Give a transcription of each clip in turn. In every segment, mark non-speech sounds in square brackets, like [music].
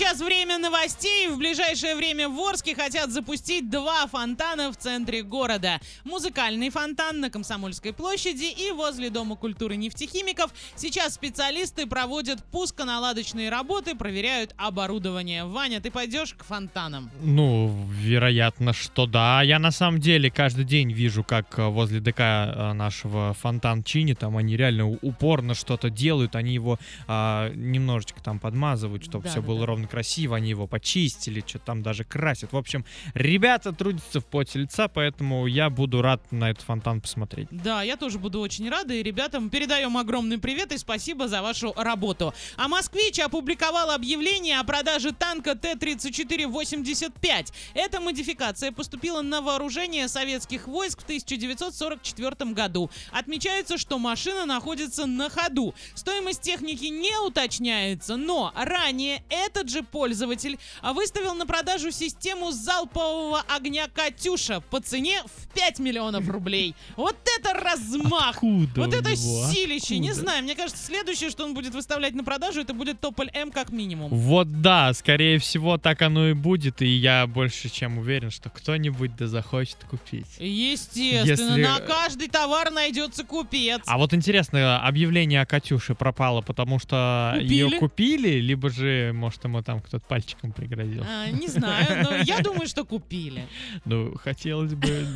Сейчас время новостей. В ближайшее время в Орске хотят запустить два фонтана в центре города. Музыкальный фонтан на Комсомольской площади и возле Дома культуры нефтехимиков. Сейчас специалисты проводят пусконаладочные работы, проверяют оборудование. Ваня, ты пойдешь к фонтанам? Ну, вероятно, что да. Я на самом деле каждый день вижу, как э, возле ДК э, нашего фонтан чинит. Там они реально упорно что-то делают. Они его а, немножечко там подмазывают, чтобы Да, все да, было да. ровно красиво. Они его почистили, что там даже красят. В общем, ребята трудятся в поте лица, поэтому я буду рад на этот фонтан посмотреть. Да, я тоже буду очень рада, и ребятам передаем огромный привет и спасибо за вашу работу. А «Москвич» опубликовал объявление о продаже танка Т-34-85. Эта модификация поступила на вооружение советских войск в 1944 году. Отмечается, что машина находится на ходу. Стоимость техники не уточняется, но ранее этот же пользователь выставил на продажу систему залпового огня «Катюша» по цене в 5 миллионов рублей. Вот это размах! Откуда Вот это него? силище, не Откуда? знаю. Мне кажется, следующее, что он будет выставлять на продажу, это будет Тополь М как минимум. Вот да, скорее всего, так оно и будет, и я больше чем уверен, что кто-нибудь да захочет купить. Естественно, Если- на каждый товар найдется купец. А вот интересно, объявление о Катюше пропало, потому что Купили? ее купили, либо же, может, ему там кто-то пальчиком пригрозил. А, не знаю, но я думаю, что купили. [laughs] Ну, хотелось бы,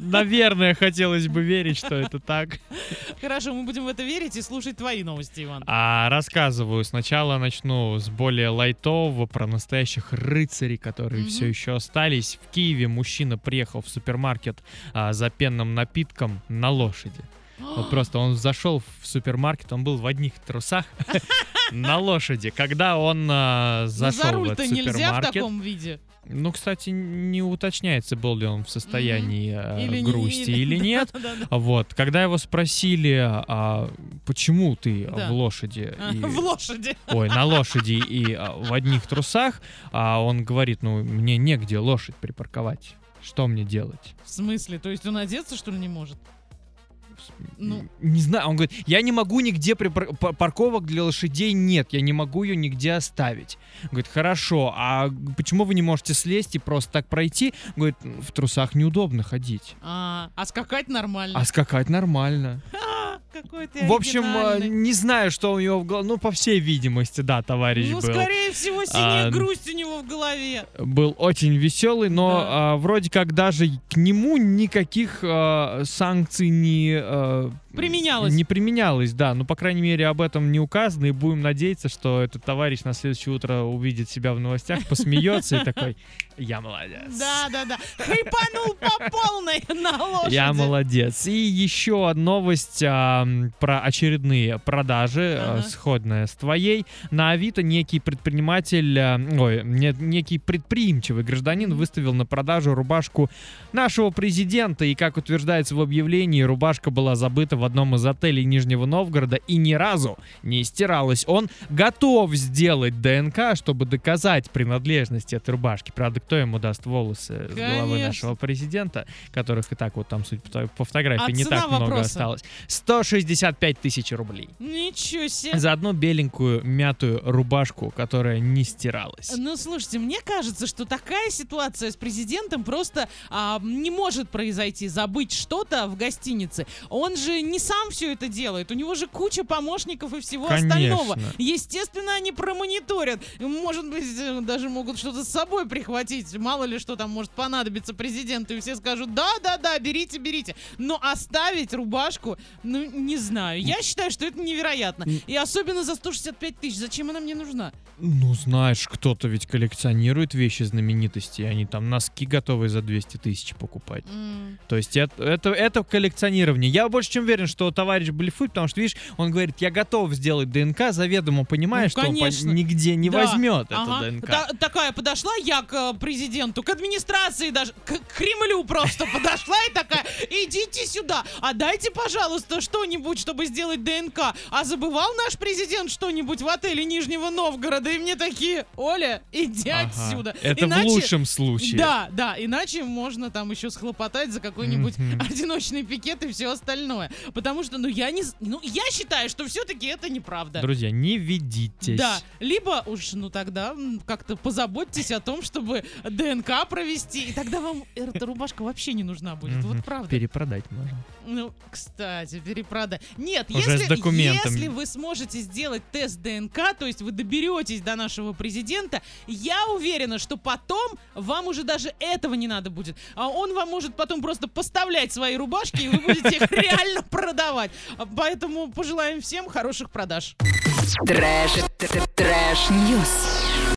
наверное, хотелось бы верить, что это так. Хорошо, мы будем в это верить и слушать твои новости, Иван. А рассказываю. Сначала начну с более лайтового про настоящих рыцарей, которые все еще остались. В Киеве мужчина приехал в супермаркет а, за пенным напитком на лошади. Вот просто он зашел в супермаркет, он был в одних трусах [laughs] на лошади. Когда он а, Но зашел Ну, за в руль-то нельзя в таком виде. ну, кстати, не уточняется, был ли он в состоянии а, Или не- грусти или нет. [laughs] Да-да-да. Вот, когда его спросили, а, почему ты Да. в лошади, [laughs] и- В лошади. ой, на лошади и а, в одних трусах, а он говорит, ну, мне негде лошадь припарковать. Что мне делать? В смысле? То есть он одеться, что ли, не может? Ну. Не знаю, он говорит, я не могу нигде па- парковок для лошадей нет, я не могу ее нигде оставить. Говорит, хорошо, а почему вы не можете слезть и просто так пройти? Говорит, в трусах неудобно ходить, А, а скакать нормально. а скакать нормально. [laughs] А, какой ты В общем, э, не знаю, что у него в голове. Ну, по всей видимости, да, товарищ Ну, был. скорее всего, синяя А, грусть у него в голове. Был очень веселый, но Да. а, вроде как даже к нему никаких а, санкций не, а, Применялось. не применялось, да. Ну, по крайней мере, об этом не указано. И будем надеяться, что этот товарищ на следующее утро увидит себя в новостях, посмеется и такой, я молодец. Да, да, да. Хайпанул по полной на лошади. Я молодец. И еще новость а, про очередные продажи, а, Ага. сходная с твоей. На Авито некий предприниматель, а, ой, некий предприимчивый гражданин выставил на продажу рубашку нашего президента. И, как утверждается в объявлении, рубашка была забыта в одном из отелей Нижнего Новгорода и ни разу не стиралась. Он готов сделать ДНК, чтобы доказать принадлежность этой рубашки. Правда, кто ему даст волосы с головы Конечно. нашего президента, которых и так вот там, судя по фото- по фотографии, А не так много вопроса? осталось. 165 тысяч рублей. Ничего себе. За одну беленькую мятую рубашку, которая не стиралась. Ну, слушайте, мне кажется, что такая ситуация с президентом просто а, не может произойти. Забыть что-то в гостинице. Он же не сам все это делает. У него же куча помощников и всего остального. Конечно. Естественно, они промониторят. Может быть, э, даже могут что-то с собой прихватить. Мало ли что там может понадобиться президенту. И все скажут, да-да-да, берите, берите. Но оставить рубашку, ну, не знаю. Я считаю, что это невероятно. И особенно за 165 тысяч. Зачем она мне нужна? Ну, знаешь, кто-то ведь коллекционирует вещи знаменитостей, они там носки готовы за 200 тысяч покупать. М. То есть это, это, это коллекционирование. Я больше чем уверен, что товарищ блефует, потому что, видишь, он говорит, я готов сделать ДНК, заведомо понимая, Ну, что он по- конечно. нигде не Да. возьмет Ага. это ДНК. Та- такая подошла я к э, президенту, к администрации даже, к к Кремлю просто [laughs] подошла и такая, идите сюда, а дайте, пожалуйста, что-нибудь, чтобы сделать ДНК. А забывал наш президент что-нибудь в отеле Нижнего Новгорода И мне такие, Оля, иди Ага. отсюда. Это Иначе- в лучшем случае. Да, да, иначе можно там еще схлопотать за какой-нибудь Мгм. одиночный пикет и все остальное. Потому что, ну, я не... Ну, я считаю, что все-таки это неправда. Друзья, не ведитесь. Да, либо уж, ну тогда как-то позаботьтесь о том, чтобы ДНК провести, и тогда вам эта рубашка вообще не нужна будет. Вот правда. Перепродать можно. Ну, кстати, перепродай. Нет, Уже если, если вы сможете сделать тест ДНК, то есть вы доберетесь до нашего президента, я уверена, что потом вам уже даже этого не надо будет. А он вам может потом просто поставлять свои рубашки, и вы будете их [laughs] реально продавать. Поэтому пожелаем всем хороших продаж. Трэш, трэш, ньюс.